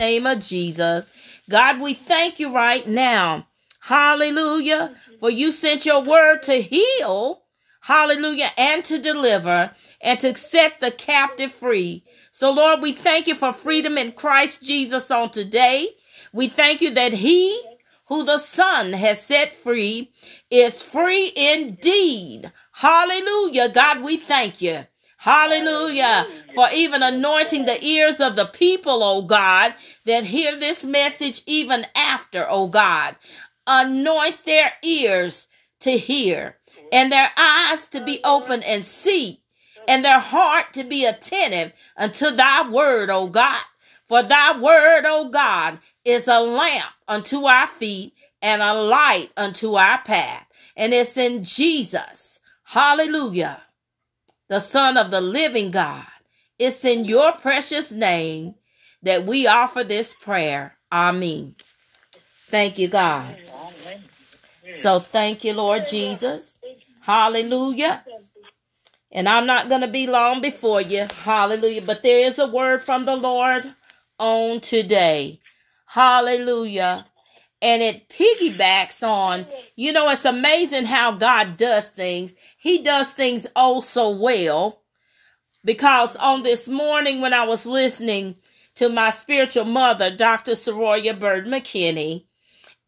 name of Jesus. God, we thank you right now. Hallelujah. For you sent your word to heal. Hallelujah. And to deliver and to set the captive free. So, Lord, we thank you for freedom in Christ Jesus on today. We thank you that he who the Son has set free is free indeed. Hallelujah. God, we thank you. Hallelujah. For even anointing the ears of the people, oh God, that hear this message even after, oh God. Anoint their ears to hear and their eyes to be open and see and their heart to be attentive unto thy word, O God. For thy word, O God, is a lamp unto our feet and a light unto our path. And it's in Jesus, hallelujah, the Son of the living God. It's in your precious name that we offer this prayer. Amen. Thank you, God. So thank you, Lord Jesus. Hallelujah. And I'm not going to be long before you. Hallelujah. But there is a word from the Lord on today. Hallelujah. And it piggybacks on, you know, it's amazing how God does things. He does things oh so well. Because on this morning when I was listening to my spiritual mother, Dr. Soroya Bird McKinney,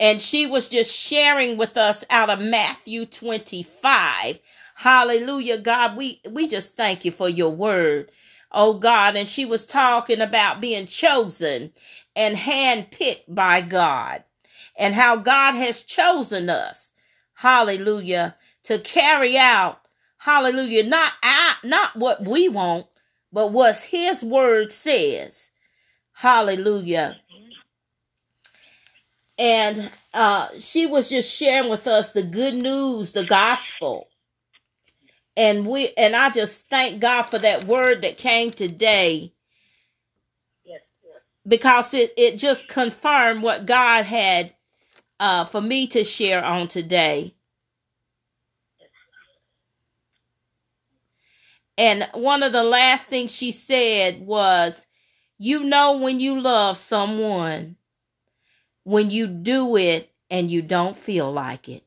and she was just sharing with us out of Matthew 25. Hallelujah, God. We we just thank you for your word. Oh God, and she was talking about being chosen and handpicked by God and how God has chosen us. Hallelujah, to carry out hallelujah, not out, not what we want, but what his word says. Hallelujah and uh, she was just sharing with us the good news, the gospel. And we and I just thank God for that word that came today. Because it, it just confirmed what God had uh, for me to share on today. And one of the last things she said was, You know, when you love someone, when you do it and you don't feel like it.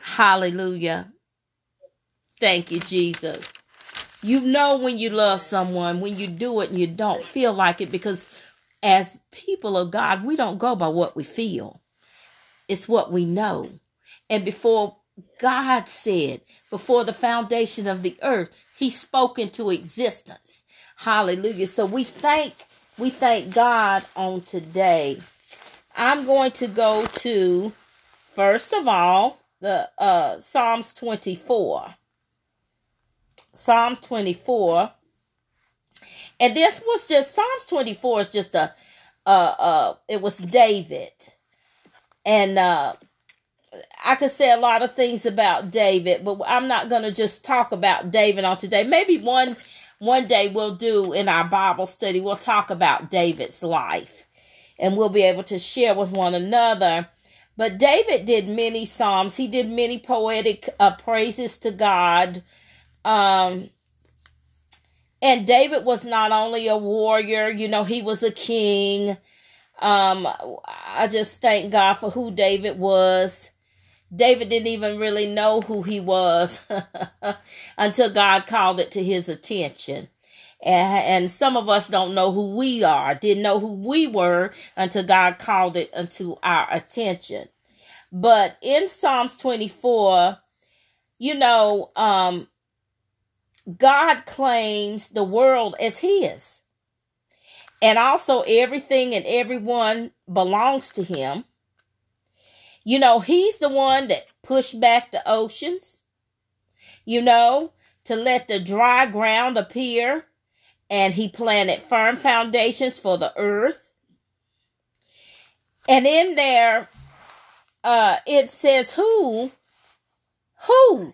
Hallelujah. Thank you, Jesus. You know when you love someone, when you do it and you don't feel like it, because as people of God, we don't go by what we feel, it's what we know. And before God said, before the foundation of the earth, He spoke into existence. Hallelujah. So we thank we thank God on today. I'm going to go to first of all the uh Psalms 24. Psalms 24. And this was just Psalms 24 is just a uh uh it was David. And uh I could say a lot of things about David, but I'm not going to just talk about David on today. Maybe one one day we'll do in our Bible study, we'll talk about David's life and we'll be able to share with one another. But David did many psalms. He did many poetic uh, praises to God. Um, and David was not only a warrior, you know, he was a king. Um, I just thank God for who David was. David didn't even really know who he was until God called it to his attention. And, and some of us don't know who we are, didn't know who we were until God called it unto our attention. But in Psalms 24, you know, um, God claims the world as his. And also everything and everyone belongs to him. You know, he's the one that pushed back the oceans, you know, to let the dry ground appear, and he planted firm foundations for the earth. And in there, uh, it says who, who,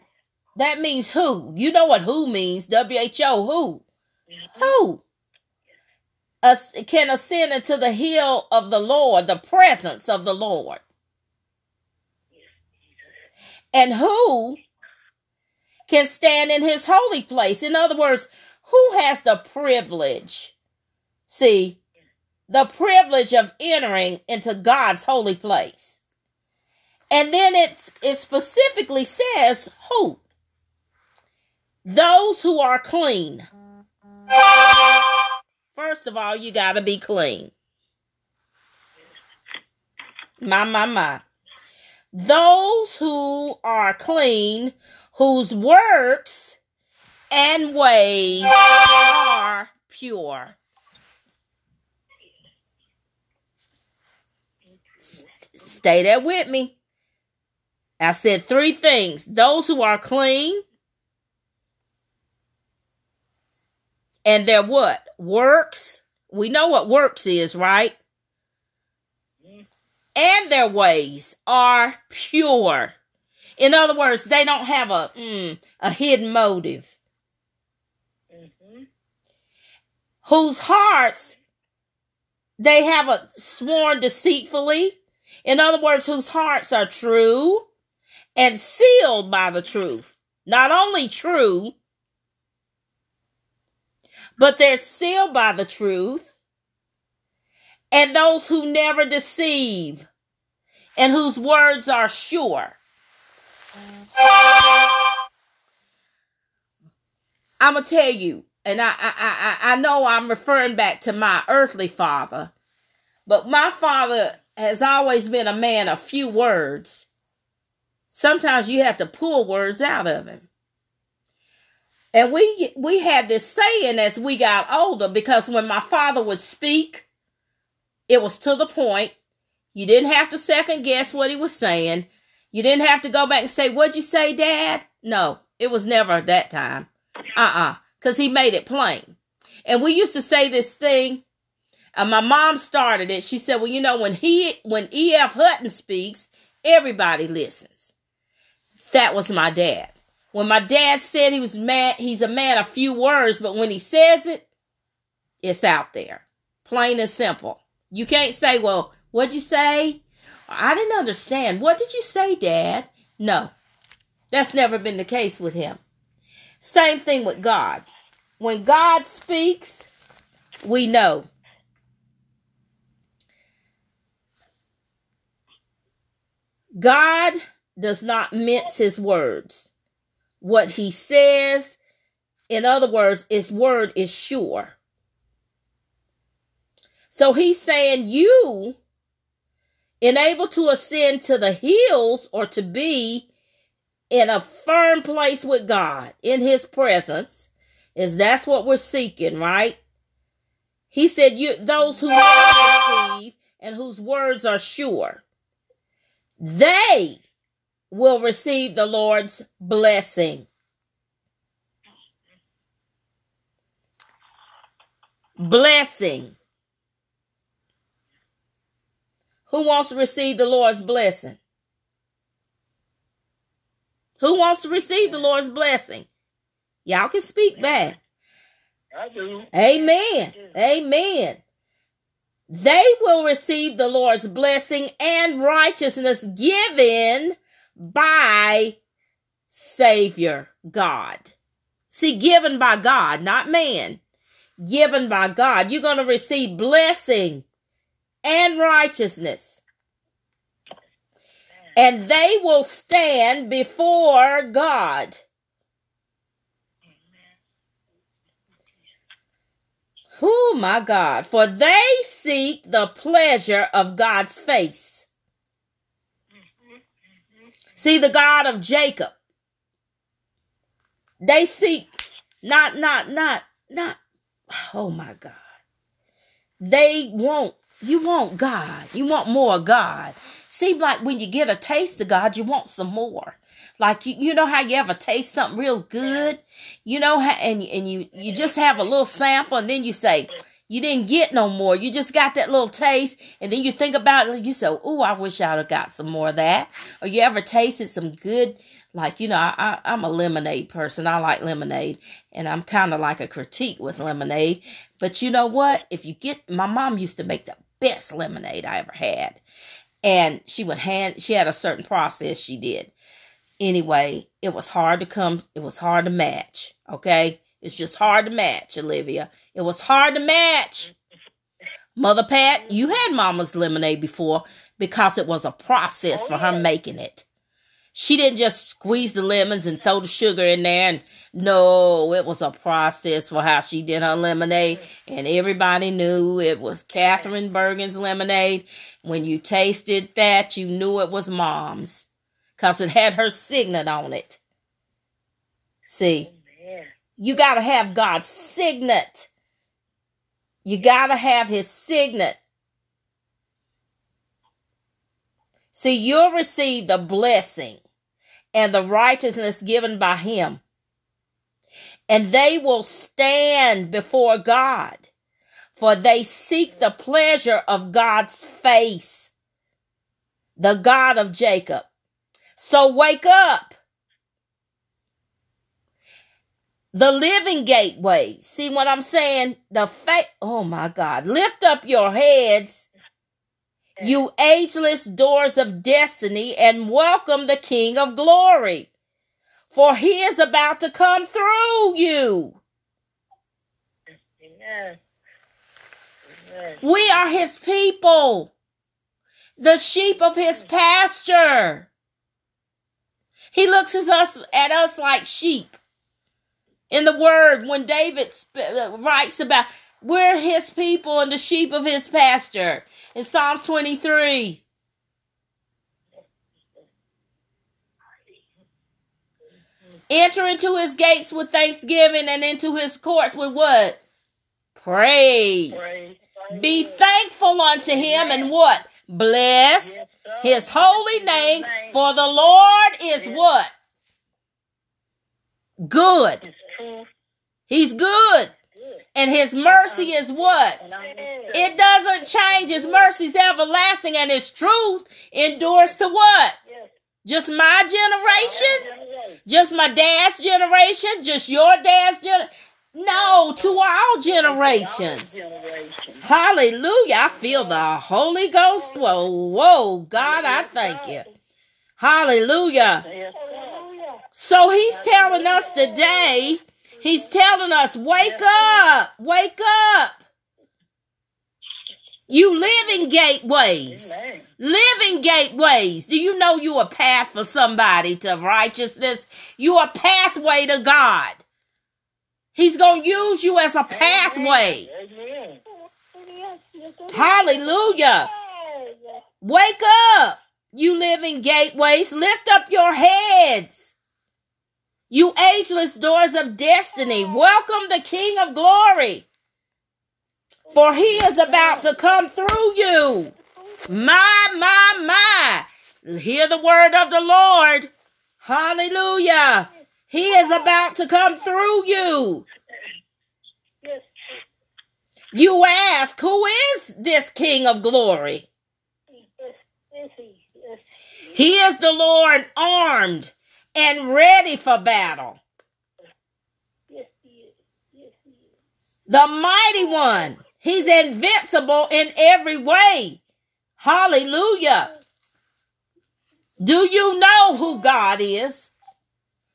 that means who. You know what who means, W-H-O, who, mm-hmm. who uh, can ascend into the hill of the Lord, the presence of the Lord and who can stand in his holy place. In other words, who has the privilege, see, the privilege of entering into God's holy place. And then it, it specifically says who? Those who are clean. First of all, you got to be clean. My, my, my. Those who are clean, whose works and ways are pure. Stay there with me. I said three things those who are clean, and their what? Works. We know what works is, right? And their ways are pure. In other words, they don't have a mm, a hidden motive. Mm-hmm. Whose hearts they have a sworn deceitfully. In other words, whose hearts are true and sealed by the truth. Not only true, but they're sealed by the truth. And those who never deceive and whose words are sure. I'm gonna tell you, and I, I I I know I'm referring back to my earthly father, but my father has always been a man of few words. Sometimes you have to pull words out of him. And we we had this saying as we got older because when my father would speak, it was to the point. You didn't have to second guess what he was saying. You didn't have to go back and say, What'd you say, Dad? No, it was never that time. Uh-uh. Because he made it plain. And we used to say this thing. And my mom started it. She said, Well, you know, when he when E.F. Hutton speaks, everybody listens. That was my dad. When my dad said he was mad, he's a man of few words, but when he says it, it's out there. Plain and simple. You can't say, well, what'd you say? I didn't understand. What did you say, Dad? No, that's never been the case with him. Same thing with God. When God speaks, we know. God does not mince his words what he says. In other words, his word is sure. So he's saying you enable to ascend to the hills or to be in a firm place with God in his presence is that's what we're seeking, right? He said you those who receive and whose words are sure. They will receive the Lord's blessing. Blessing. Who wants to receive the Lord's blessing? Who wants to receive the Lord's blessing? Y'all can speak back. I do. Amen. Amen. They will receive the Lord's blessing and righteousness given by Savior God. See, given by God, not man. Given by God. You're going to receive blessing and righteousness. And they will stand before God. Oh my God. For they seek the pleasure of God's face See the God of Jacob. They seek not, not, not, not. Oh my God. They want, you want God. You want more God. Seem like when you get a taste of God, you want some more. Like you, you know how you ever taste something real good, you know how, and and you you just have a little sample, and then you say, you didn't get no more. You just got that little taste, and then you think about it. You say, "Oh, I wish I'd have got some more of that." Or you ever tasted some good, like you know, I, I am a lemonade person. I like lemonade, and I'm kind of like a critique with lemonade. But you know what? If you get, my mom used to make the best lemonade I ever had, and she would hand. She had a certain process she did. Anyway, it was hard to come. It was hard to match. Okay, it's just hard to match, Olivia. It was hard to match. Mother Pat, mm-hmm. you had Mama's lemonade before because it was a process Oh, for her yeah. making it. She didn't just squeeze the lemons and throw the sugar in there. And no, it was a process for how she did her lemonade. Mm-hmm. And everybody knew it was Catherine Bergen's lemonade. When you tasted that, you knew it was Mom's because it had her signet on it. See, Amen. You got to have God's signet. You got to have his signet. See, you'll receive the blessing and the righteousness given by him. And they will stand before God, for they seek the pleasure of God's face, the God of Jacob. So wake up. The living gateway. See what I'm saying? The faith. Oh my God. Lift up your heads, you ageless doors of destiny, and welcome the King of glory. For he is about to come through you. Amen. Amen. We are his people, the sheep of his pasture. He looks at us, at us like sheep. In the word, when David sp- uh, writes about we're his people and the sheep of his pasture in Psalms 23. Enter into his gates with thanksgiving and into his courts with what? Praise. Praise Be thankful unto him and what? Bless his holy name, for the Lord is what? Good. His truth He's good. good. And his mercy um, is what? It doesn't change. His mercy is everlasting and his truth endures to what? Just my generation? Generation. Just my dad's generation? Just your dad's generation? No, to all generations. Generations. Hallelujah. I feel the Holy Ghost. Whoa, whoa, God, I thank you. Hallelujah. So he's telling us today, he's telling us, wake up, wake up. You living gateways. Amen. Living gateways. Do you know you are a path for somebody to righteousness? You are a pathway to God. He's going to use you as a pathway. Amen. Hallelujah. Wake up, you living gateways. Lift up your heads. You ageless doors of destiny. Welcome the King of glory. For he is about to come through you. My, my, my. Hear the word of the Lord. Hallelujah. He is about to come through you. You ask, who is this King of glory? He is the Lord armed and ready for battle. Yes. He is. Yes. He is. The mighty one. He's invincible in every way. Hallelujah. Do you know who God is?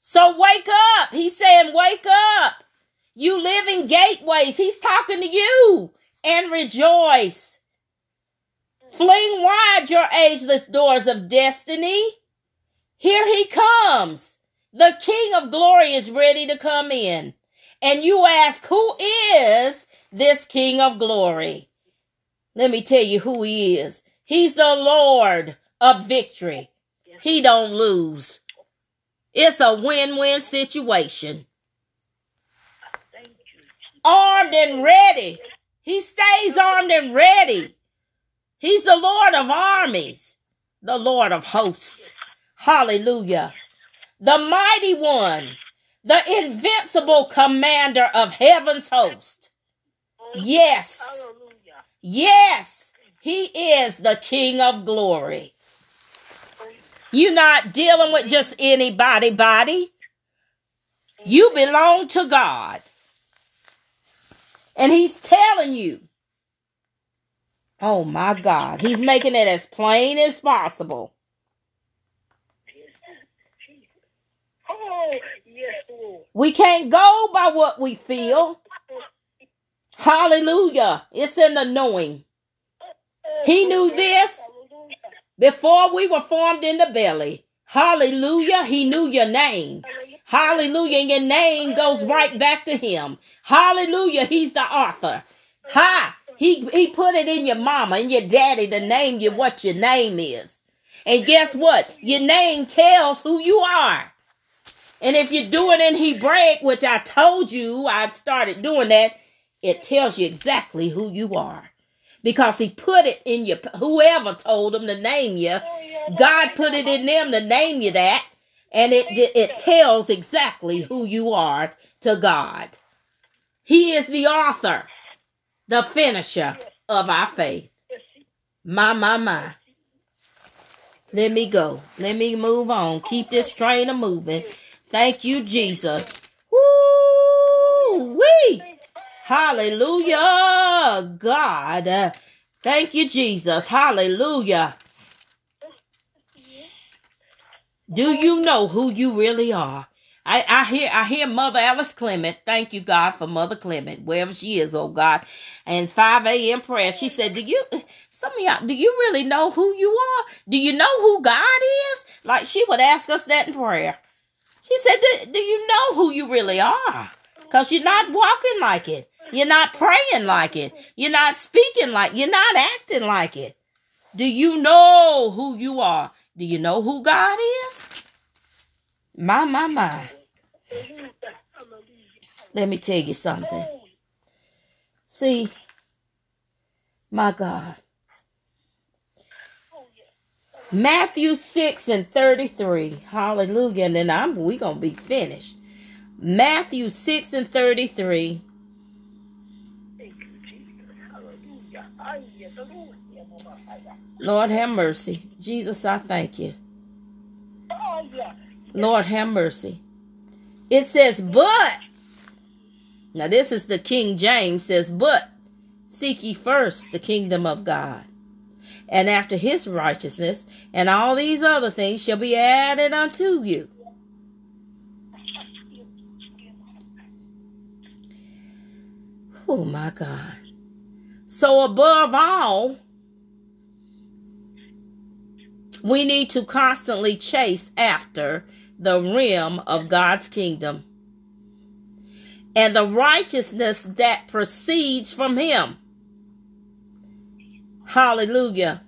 So wake up. He's saying, wake up. You living gateways. He's talking to you and rejoice. Fling wide your ageless doors of destiny. Here he comes. The King of glory is ready to come in. And you ask, who is this King of glory? Let me tell you who he is. He's the Lord of victory. He don't lose. It's a win-win situation. Armed and ready. He stays armed and ready. He's the Lord of armies, the Lord of hosts. Hallelujah. The mighty one, the invincible commander of heaven's host. Yes. Yes, he is the King of glory. You're not dealing with just anybody body. You belong to God. And he's telling you. Oh my God. He's making it as plain as possible. Jesus. Oh, yes, Lord. We can't go by what we feel. Hallelujah. It's in the knowing. He knew this before we were formed in the belly. Hallelujah. He knew your name. Hallelujah. And your name goes right back to him. Hallelujah. He's the author. Ha! He he put it in your mama and your daddy to name you what your name is. And guess what? Your name tells who you are. And if you do it in Hebraic, which I told you I started doing that, it tells you exactly who you are. Because he put it in your whoever told him to name you, God put it in them to name you that, and it it tells exactly who you are to God. He is the author, the finisher of our faith. My my my. Let me go. Let me move on. Keep this train a moving. Thank you, Jesus. Woo. Hallelujah, God. Thank you, Jesus. Hallelujah. Do you know who you really are? I, I hear I hear Mother Alice Clement. Thank you, God, for Mother Clement, wherever she is, oh God. And 5 a.m. prayer. She said, Do you some of y'all do you really know who you are? Do you know who God is? Like she would ask us that in prayer. She said, Do, do you know who you really are? Because you're not walking like it. You're not praying like it. You're not speaking like you're not acting like it. Do you know who you are? Do you know who God is? My, my, my. Let me tell you something. See, my God. Matthew 6 and 33. Hallelujah. And then I'm we gonna be finished. Matthew 6 and 33. Thank you, Jesus. Hallelujah. Ay, yes, hallelujah. Mama, ay, yeah. Lord have mercy. Jesus, I thank you. Lord have mercy. It says, but. Now, this is the King James says, but seek ye first the kingdom of God. And after his righteousness, and all these other things shall be added unto you. Oh, my God. So, above all, we need to constantly chase after the rim of God's kingdom and the righteousness that proceeds from Him. Hallelujah.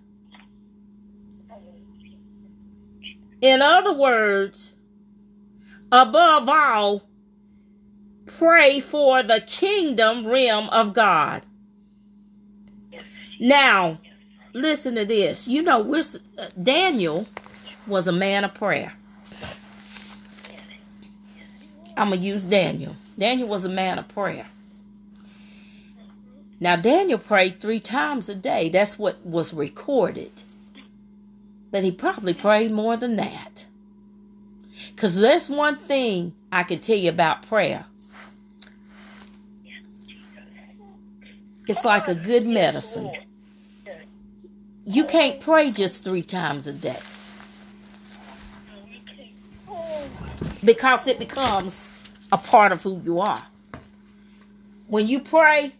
In other words, above all, pray for the kingdom realm of God. Now, listen to this. You know, we're uh, Daniel was a man of prayer. I'm gonna use Daniel. Daniel was a man of prayer. Now, Daniel prayed three times a day. That's what was recorded. But he probably prayed more than that. Because there's one thing I can tell you about prayer it's like a good medicine. You can't pray just three times a day because it becomes a part of who you are. When you pray,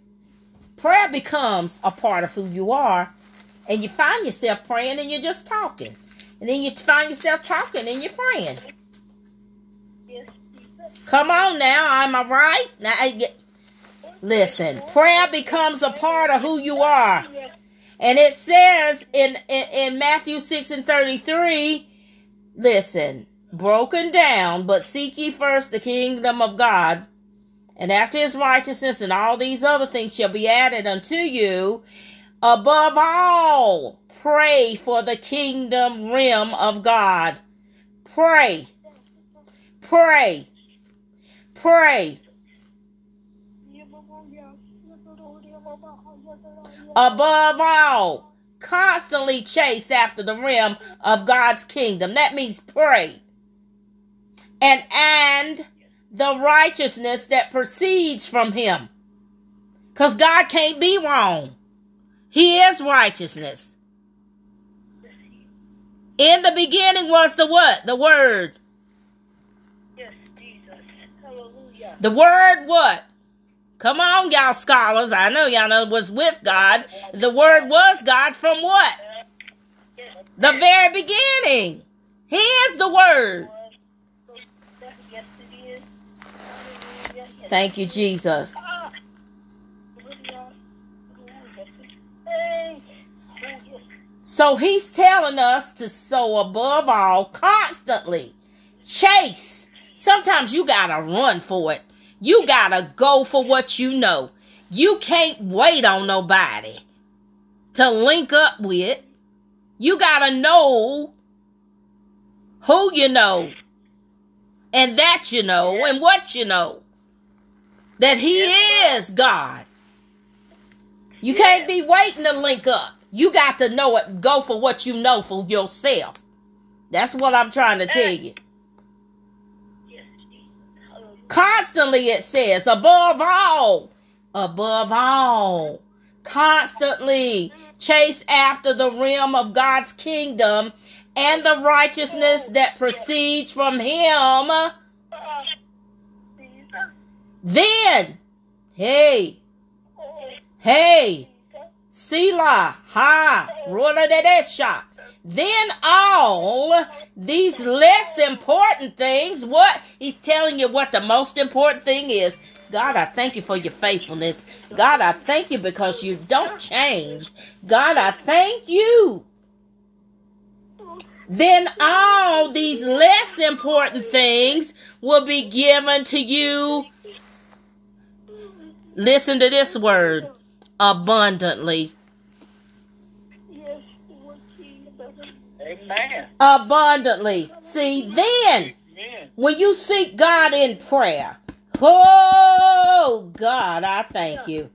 prayer becomes a part of who you are, and you find yourself praying and you're just talking. And then you find yourself talking and you're praying. Yes, Come on now, am I right? Now, uh, I get, listen, prayer becomes a part of who you are. And it says in, in, in Matthew 6 and 33, listen, broken down, but seek ye first the kingdom of God, and after his righteousness and all these other things shall be added unto you. Above all, pray for the kingdom realm of God. Pray, pray, pray. above all, constantly chase after the rim of God's kingdom. That means pray. And and the righteousness that proceeds from him. Cuz God can't be wrong. He is righteousness. In the beginning was the what? The word. Yes, Jesus. Hallelujah. The word what? Come on, y'all scholars. I know y'all know it was with God. The word was God from what? The very beginning. He is the word. Yes, it is. Hallelujah. Yes. Thank you, Jesus. So he's telling us to sow above all constantly. Chase. Sometimes you gotta run for it. You gotta go for what you know. You can't wait on nobody to link up with. You gotta know who you know and that you know and what you know. That he is God. You can't be waiting to link up. You got to know it. Go for what you know for yourself. That's what I'm trying to tell you. Yes. Constantly it says, above all, above all, constantly chase after the realm of God's kingdom and the righteousness that proceeds from Him. Then, hey, hey. Selah, ha, Rodadesha. Then all these less important things, what he's telling you what the most important thing is. God, I thank you for your faithfulness. God, I thank you because you don't change. God, I thank you. Then all these less important things will be given to you. Listen to this word abundantly. Yes, Amen. abundantly. See, then when you seek God in prayer, oh God, I thank you.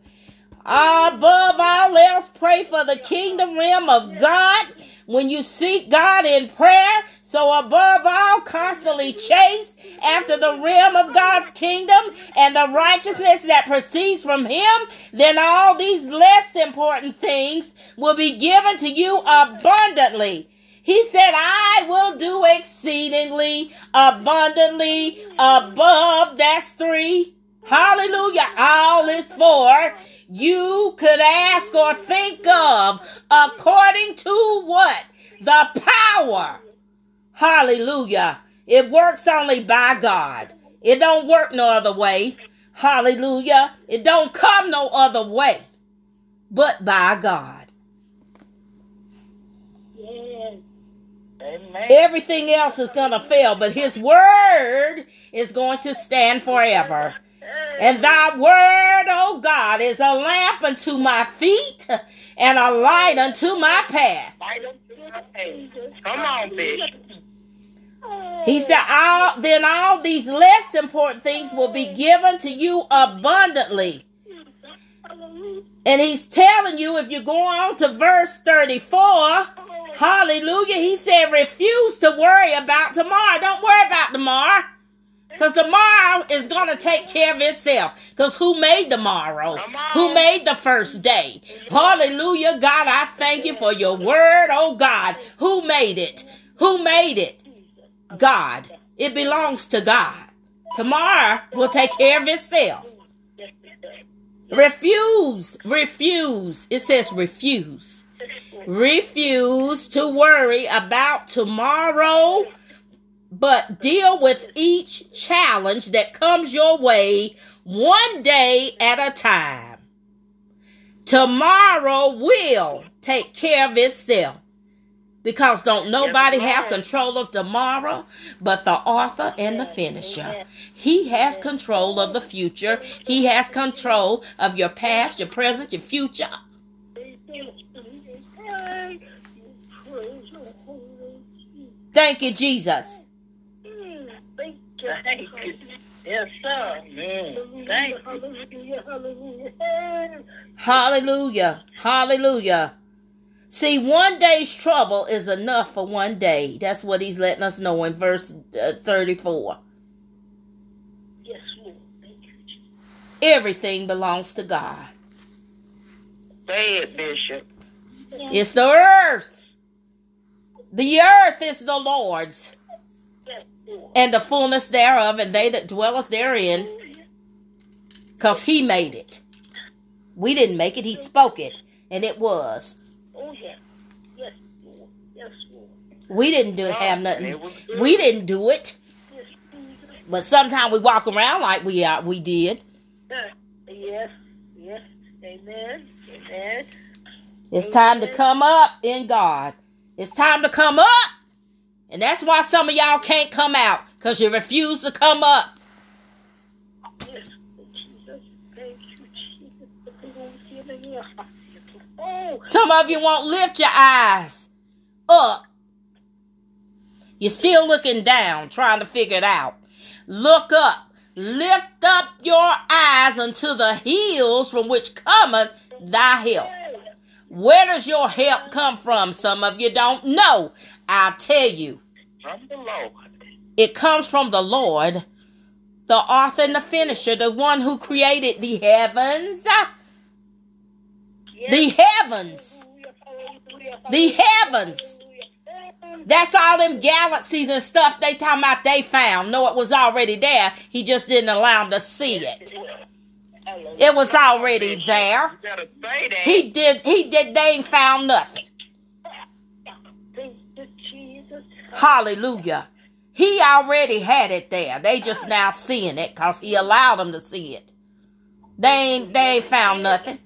Above all else, pray for the kingdom realm of God. When you seek God in prayer, so above all, constantly chase after the realm of God's kingdom and the righteousness that proceeds from Him, then all these less important things will be given to you abundantly. He said, I will do exceedingly abundantly above. That's three. Hallelujah. All is for you could ask or think of according to what? The power. Hallelujah. It works only by God. It don't work no other way. Hallelujah. It don't come no other way but by God. Yes. Amen. Everything else is going to fail, but his word is going to stand forever. And thy word, O God, is a lamp unto my feet and a light unto my path. Light up my face. Come on, Bishop. He said, all, then all these less important things will be given to you abundantly. And he's telling you, if you go on to verse 34, hallelujah, he said, refuse to worry about tomorrow. Don't worry about tomorrow. Because tomorrow is going to take care of itself. Because who made tomorrow? Who made the first day? Hallelujah. God, I thank you for your word. Oh God, who made it? Who made it? God. It belongs to God. Tomorrow will take care of itself. Refuse, refuse. It says refuse. Refuse to worry about tomorrow, but deal with each challenge that comes your way one day at a time. Tomorrow will take care of itself. Because don't nobody have control of tomorrow but the author and the finisher. He has control of the future. He has control of your past, your present, your future. Thank you, Jesus. Thank you. Thank you. Yes, sir. Amen. Thank you. Hallelujah, hallelujah. Hallelujah. Hallelujah. See, one day's trouble is enough for one day. That's what he's letting us know in verse uh, 34. Yes, Lord. Everything belongs to God. Say it, Bishop. It's the earth. The earth is the Lord's, Yes, Lord. and the fullness thereof, and they that dwelleth therein. Because he made it. We didn't make it, he spoke it. And it was. Oh, yes. Yes, Lord. Yes, Lord. We didn't do have nothing. it was good. We didn't do it. But sometimes we walk around like we are, we did. Uh, Yes, yes. Amen. Amen. It's time to come up in God. It's time to come up. And that's why some of y'all can't come out because you refuse to come up. Yes, Jesus. Thank you, Jesus. Oh, Some of you won't lift your eyes up. You're still looking down, trying to figure it out. Look up. Lift up your eyes unto the hills from which cometh thy help. Where does your help come from? Some of you don't know. I'll tell you. From the Lord. It comes from the Lord, the author and the finisher, the one who created the heavens. The heavens. The heavens. That's all them galaxies and stuff they talking about they found. No, it was already there. He just didn't allow them to see it. It was already there. You gotta say that. He did he did they ain't found nothing. Thank you, Jesus. Hallelujah. He already had it there. They just ah. now seeing it because he allowed them to see it. They ain't they ain't found nothing.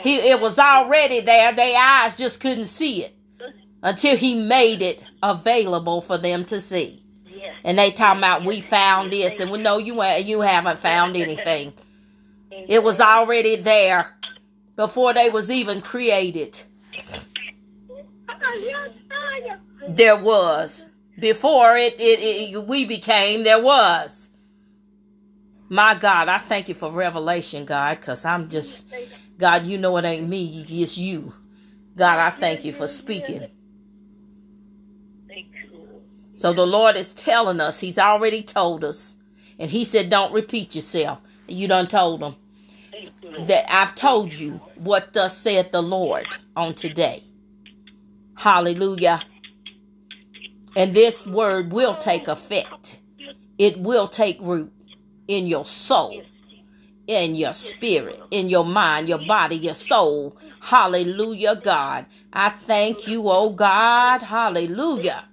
He it was already there. Their eyes just couldn't see it until he made it available for them to see. Yes. And they talking about we found this, and we know you you haven't found anything. It was already there before they was even created. There was before it, it, it we became. There was. My God, I thank you for revelation, God, because I'm just God. You know it ain't me, it's you. God, I thank you for speaking. So the Lord is telling us, He's already told us. And He said, Don't repeat yourself. You done told Lord. that I've told you what thus saith the Lord on today. Hallelujah. And this word will take effect, it will take root in your soul, in your spirit, in your mind, your body, your soul. Hallelujah, God. I thank you, oh God. Hallelujah.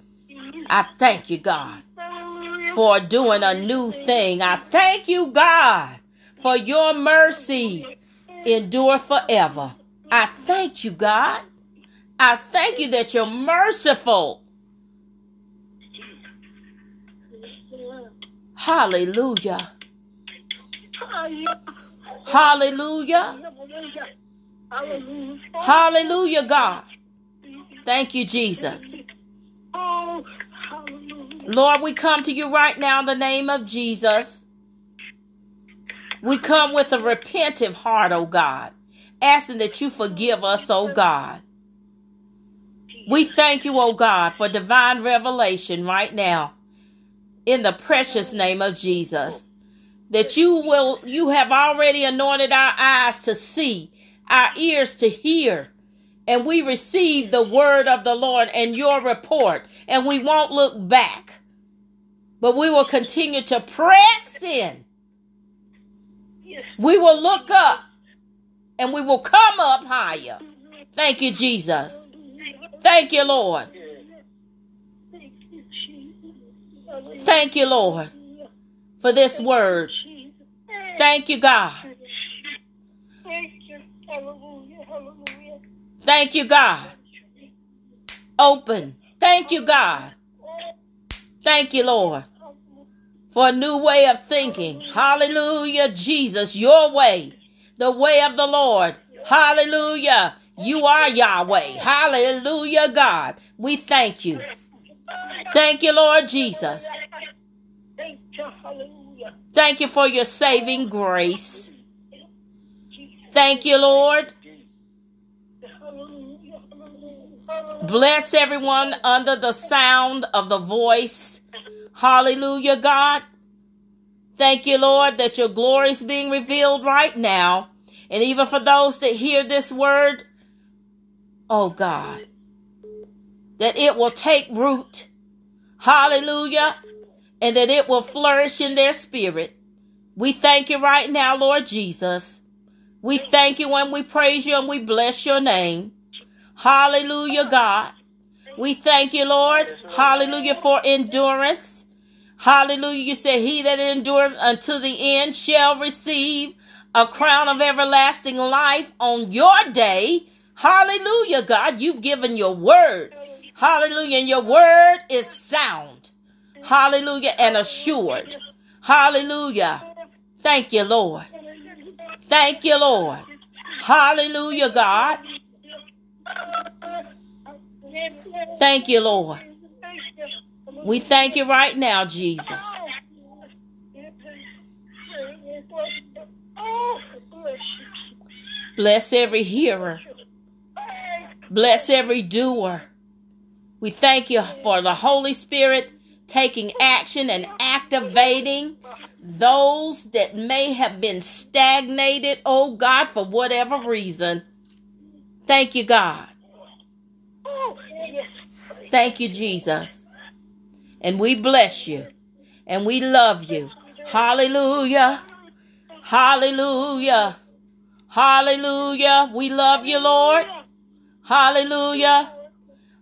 I thank you, God, for doing a new thing. I thank you, God, for your mercy endure forever. I thank you, God. I thank you that you're merciful. Hallelujah. Hallelujah. Hallelujah. God. Thank you, Jesus. Lord, we come to you right now in the name of Jesus. We come with a repentive heart, oh God, asking that you forgive us, oh God. We thank you, oh God, for divine revelation right now in the precious name of Jesus. That you will, you have already anointed our eyes to see, our ears to hear, and we receive the word of the Lord and your report, and we won't look back, but we will continue to press in. Yes. We will look up and we will come up higher. Thank you, Jesus. Thank you, Lord. Thank you, Jesus. Thank you, Lord, for this word. Thank you, God. Thank you. God. Open. Thank you, God. Thank you, Lord, for a new way of thinking. Hallelujah, Jesus, your way, the way of the Lord. Hallelujah. You are Yahweh. Hallelujah, God. We thank you. Thank you, Lord Jesus. Thank you. Hallelujah. Thank you for your saving grace. Thank you, Lord. Hallelujah. Hallelujah. Bless everyone under the sound of the voice. Hallelujah, God. Thank you, Lord, that your glory is being revealed right now. And even for those that hear this word, oh God, that it will take root. Hallelujah. And that it will flourish in their spirit. We thank you right now, Lord Jesus. We thank you and we praise you and we bless your name. Hallelujah, God. We thank you, Lord. Hallelujah for endurance. Hallelujah. You said, He that endures unto the end shall receive a crown of everlasting life on your day. Hallelujah, God. You've given your word. Hallelujah. And your word is sound. Hallelujah. And assured. Hallelujah. Thank you, Lord. Thank you, Lord. Hallelujah, God. Thank you, Lord. We thank you right now, Jesus. Bless every hearer. Bless every doer. We thank you for the Holy Spirit taking action and activating those that may have been stagnated, oh God, for whatever reason. Thank you, God. Thank you, Jesus. And we bless you and we love you. Hallelujah. Hallelujah. Hallelujah. We love you, Lord. Hallelujah.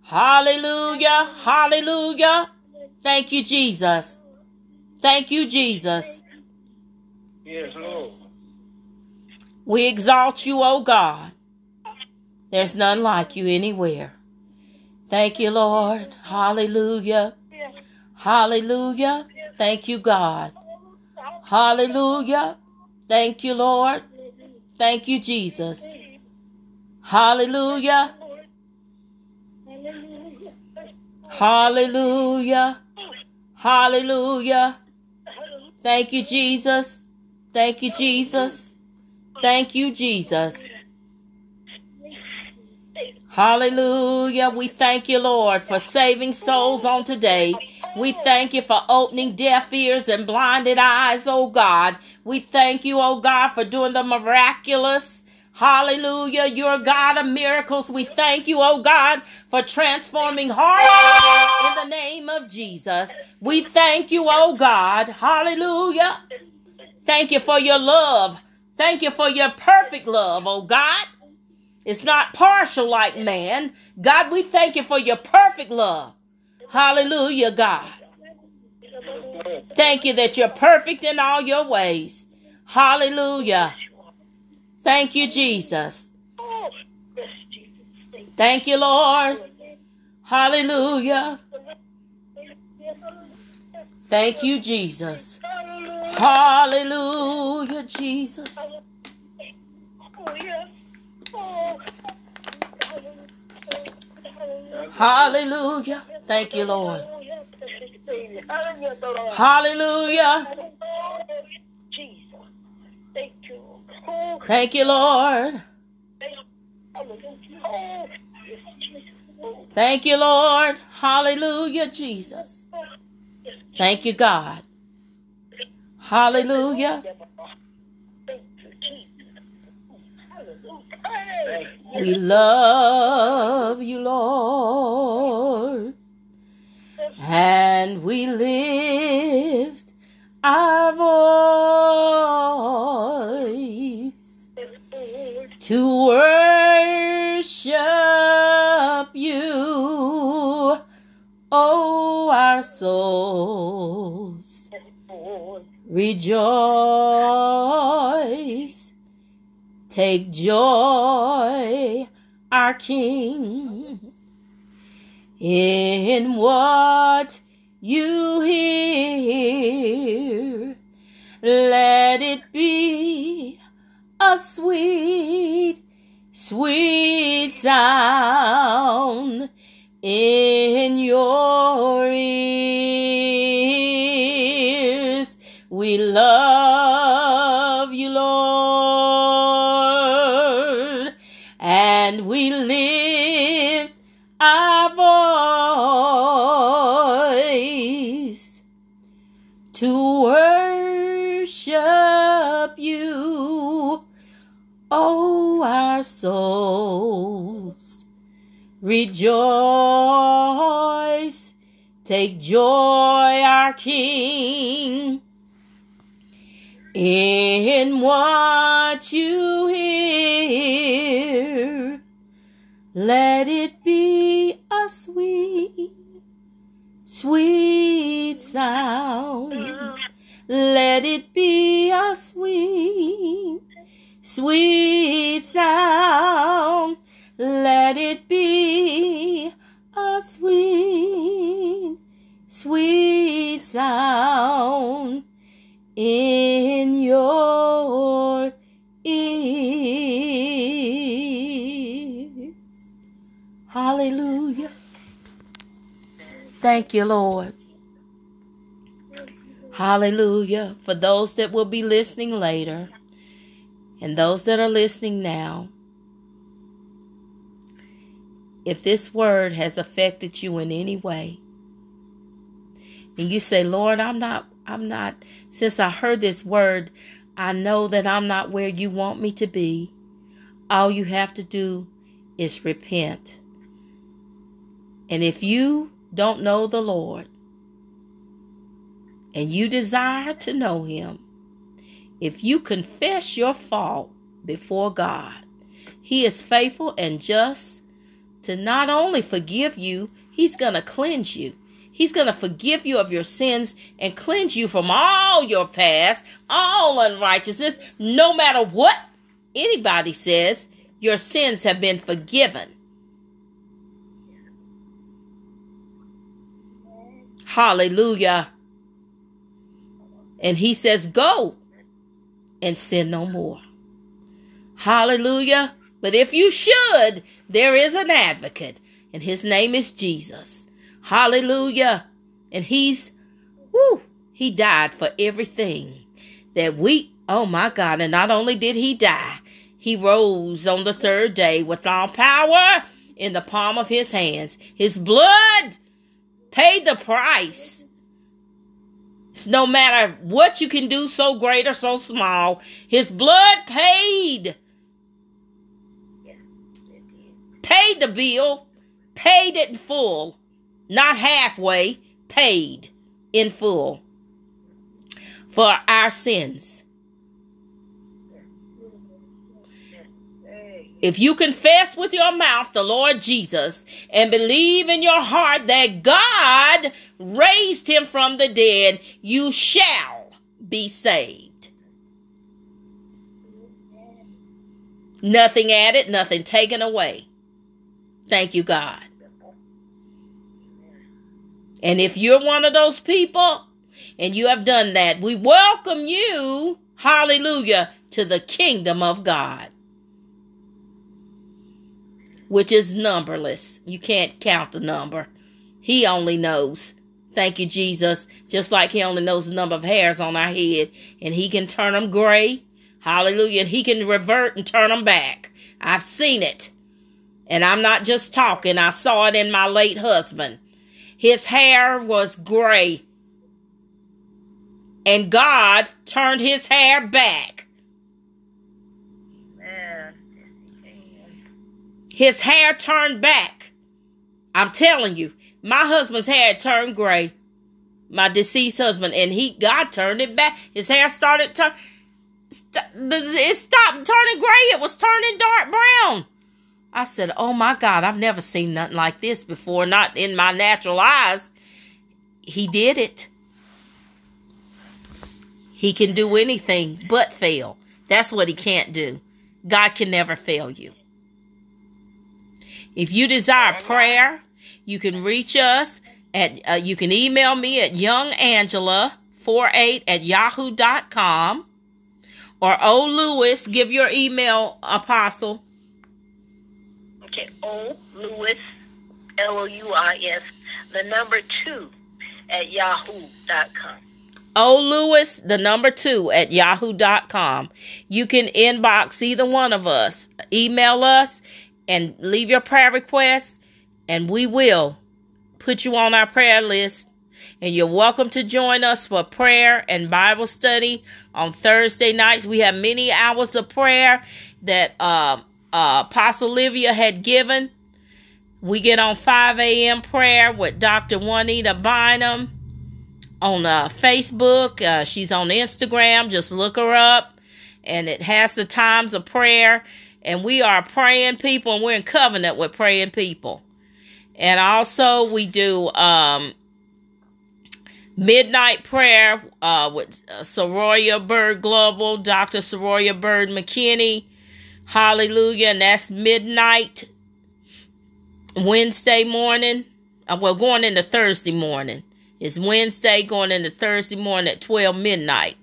Hallelujah. Hallelujah. Thank you, Jesus. Thank you, Jesus. Yes, Lord. We exalt you, O God. There's none like you anywhere. Thank you, Lord. Hallelujah. Hallelujah. Thank you, God. Hallelujah. Thank you, Lord. Thank you, Jesus. Hallelujah. Hallelujah. Hallelujah. Thank you, Jesus. Thank you, Jesus. Thank you, Jesus. Hallelujah. We thank you, Lord, for saving souls on today. We thank you for opening deaf ears and blinded eyes, oh God. We thank you, oh God, for doing the miraculous. Hallelujah. You're God of miracles. We thank you, oh God, for transforming hearts in the name of Jesus. We thank you, oh God. Hallelujah. Thank you for your love. Thank you for your perfect love, oh God. It's not partial like man. God, we thank you for your perfect love. Hallelujah, God. Thank you that you're perfect in all your ways. Hallelujah. Thank you, Jesus. Thank you, Lord. Hallelujah. Thank you, Jesus. Hallelujah, Jesus. Oh, Hallelujah. Thank you, Lord. Hallelujah. Thank you, Lord. Thank you, Lord. Hallelujah, Jesus. Thank you, God. Hallelujah. We love you, Lord. And we lift our voice to worship you, oh, our souls. Rejoice, take joy, our King, in what you hear. Let it be a sweet, sweet sound in your ears. We love souls. Rejoice, take joy, our King, In what you hear, let it be a sweet, sweet sound. Let it be a sweet, sweet sound. Let it be a sweet, sweet sound in your ears. Hallelujah. Thank you, Lord. Hallelujah. For those that will be listening later and those that are listening now, if this word has affected you in any way, and you say, Lord, I'm not, I'm not, since I heard this word, I know that I'm not where you want me to be. All you have to do is repent. And if you don't know the Lord, and you desire to know him, if you confess your fault before God, he is faithful and just to not only forgive you, he's going to cleanse you. He's going to forgive you of your sins and cleanse you from all your past, all unrighteousness, no matter what anybody says, your sins have been forgiven. Hallelujah. And he says, Go and sin no more. Hallelujah. But if you should, there is an advocate, and his name is Jesus. Hallelujah. And he's, whoo, he died for everything that we, oh my God. And not only did he die, he rose on the third day with all power in the palm of his hands. His blood paid the price. No matter what you can do, so great or so small, his blood paid. Paid the bill, paid it in full, not halfway, paid in full for our sins. If you confess with your mouth the Lord Jesus and believe in your heart that God raised him from the dead, you shall be saved. Nothing added, nothing taken away. Thank you, God. And if you're one of those people and you have done that, we welcome you, hallelujah, to the kingdom of God which is numberless. You can't count the number. He only knows. Thank you, Jesus. Just like He only knows the number of hairs on our head, and He can turn them gray. Hallelujah. And He can revert and turn them back. I've seen it. And I'm not just talking, I saw it in my late husband. His hair was gray. And God turned his hair back. His hair turned back. I'm telling you, my husband's hair turned gray. My deceased husband, and he God turned it back. His hair started turn. St- it stopped turning gray. It was turning dark brown. I said, "Oh my God, I've never seen nothing like this before. Not in my natural eyes." He did it. He can do anything but fail. That's what he can't do. God can never fail you. If you desire prayer, you can reach us at, uh, you can email me at youngangela48 at yahoo.com or O Louis, give your email, Apostle. Okay, O Louis, L O U I S, the number two at yahoo.com. O Louis, the number two at yahoo.com. You can inbox either one of us, email us, and leave your prayer requests, and we will put you on our prayer list. And you're welcome to join us for prayer and Bible study on Thursday nights. We have many hours of prayer that uh, uh, Apostle Olivia had given. We get on 5 a.m. prayer with Dr. Juanita Bynum on uh, Facebook. Uh, she's on Instagram. Just look her up, and it has the times of prayer. And we are praying people, and we're in covenant with praying people. And also, we do um, midnight prayer uh, with uh, Soroya Bird Global, Dr. Soroya Bird McKinney. Hallelujah. And that's midnight Wednesday morning. Uh, well, going into Thursday morning. It's Wednesday going into Thursday morning at 12 midnight.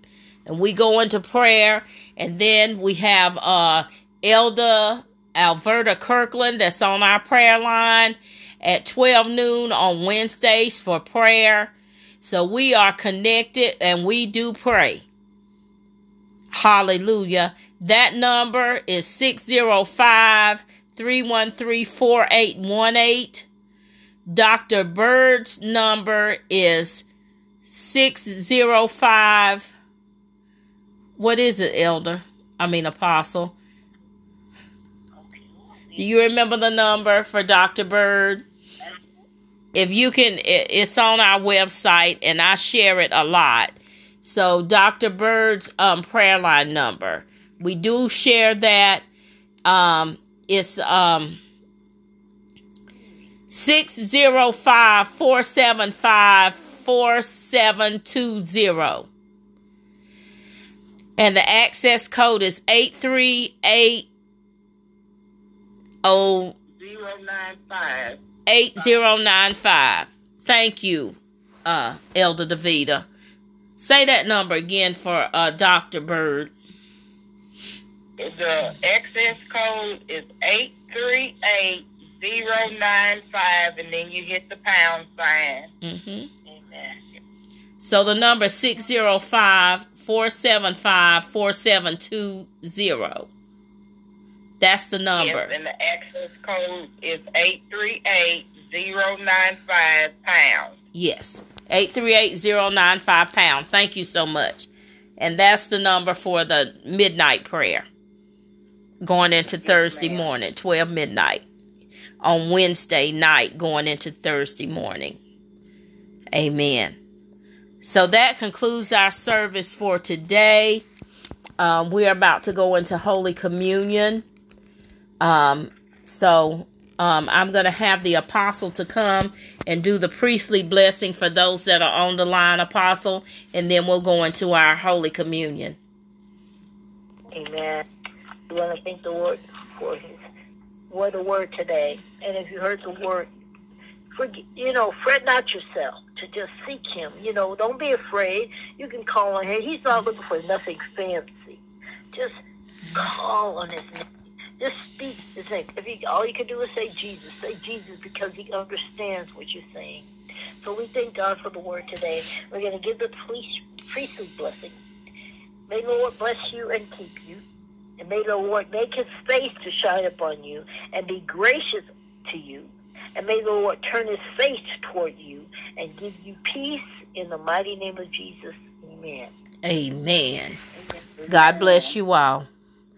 And we go into prayer. And then we have uh, Elder Alberta Kirkland that's on our prayer line at 12 noon on Wednesdays for prayer. So we are connected and we do pray. Hallelujah. That number is 605 313 4818. Dr. Bird's number is 605. What is it, Elder? I mean, Apostle. Do you remember the number for Dr. Bird? If you can, it's on our website and I share it a lot. So, Dr. Bird's um, prayer line number. We do share that. Um, it's um, 605 475 4720. And the access code is 838 8095. Thank you, uh, Elder Davida. Say that number again for uh, Dr. Bird. The access code is 838095, and then you hit the pound sign. Mm-hmm. So the number is 605 475 4720. That's the number. Yes, and the access code is 838095 pound. Yes, 838095 pound. Thank you so much. And that's the number for the midnight prayer going into yes, Thursday ma'am. morning, 12 midnight. On Wednesday night, going into Thursday morning. Amen. So that concludes our service for today. Um, we are about to go into Holy Communion. Um, so um, I'm going to have the apostle to come and do the priestly blessing for those that are on the line, apostle, and then we'll go into our Holy Communion. Amen. We want to thank the Lord for his what a word today. And if you heard the word, forget, you know, fret not yourself to just seek him. You know, don't be afraid. You can call on him. He's not looking for nothing fancy. Just call on his name just speak his name. If he, all you can do is say Jesus. Say Jesus because he understands what you're saying. So we thank God for the word today. We're going to give the priest, priestly blessing. May the Lord bless you and keep you. And may the Lord make his face to shine upon you and be gracious to you. And may the Lord turn his face toward you and give you peace in the mighty name of Jesus. Amen. Amen. Amen. God bless you all.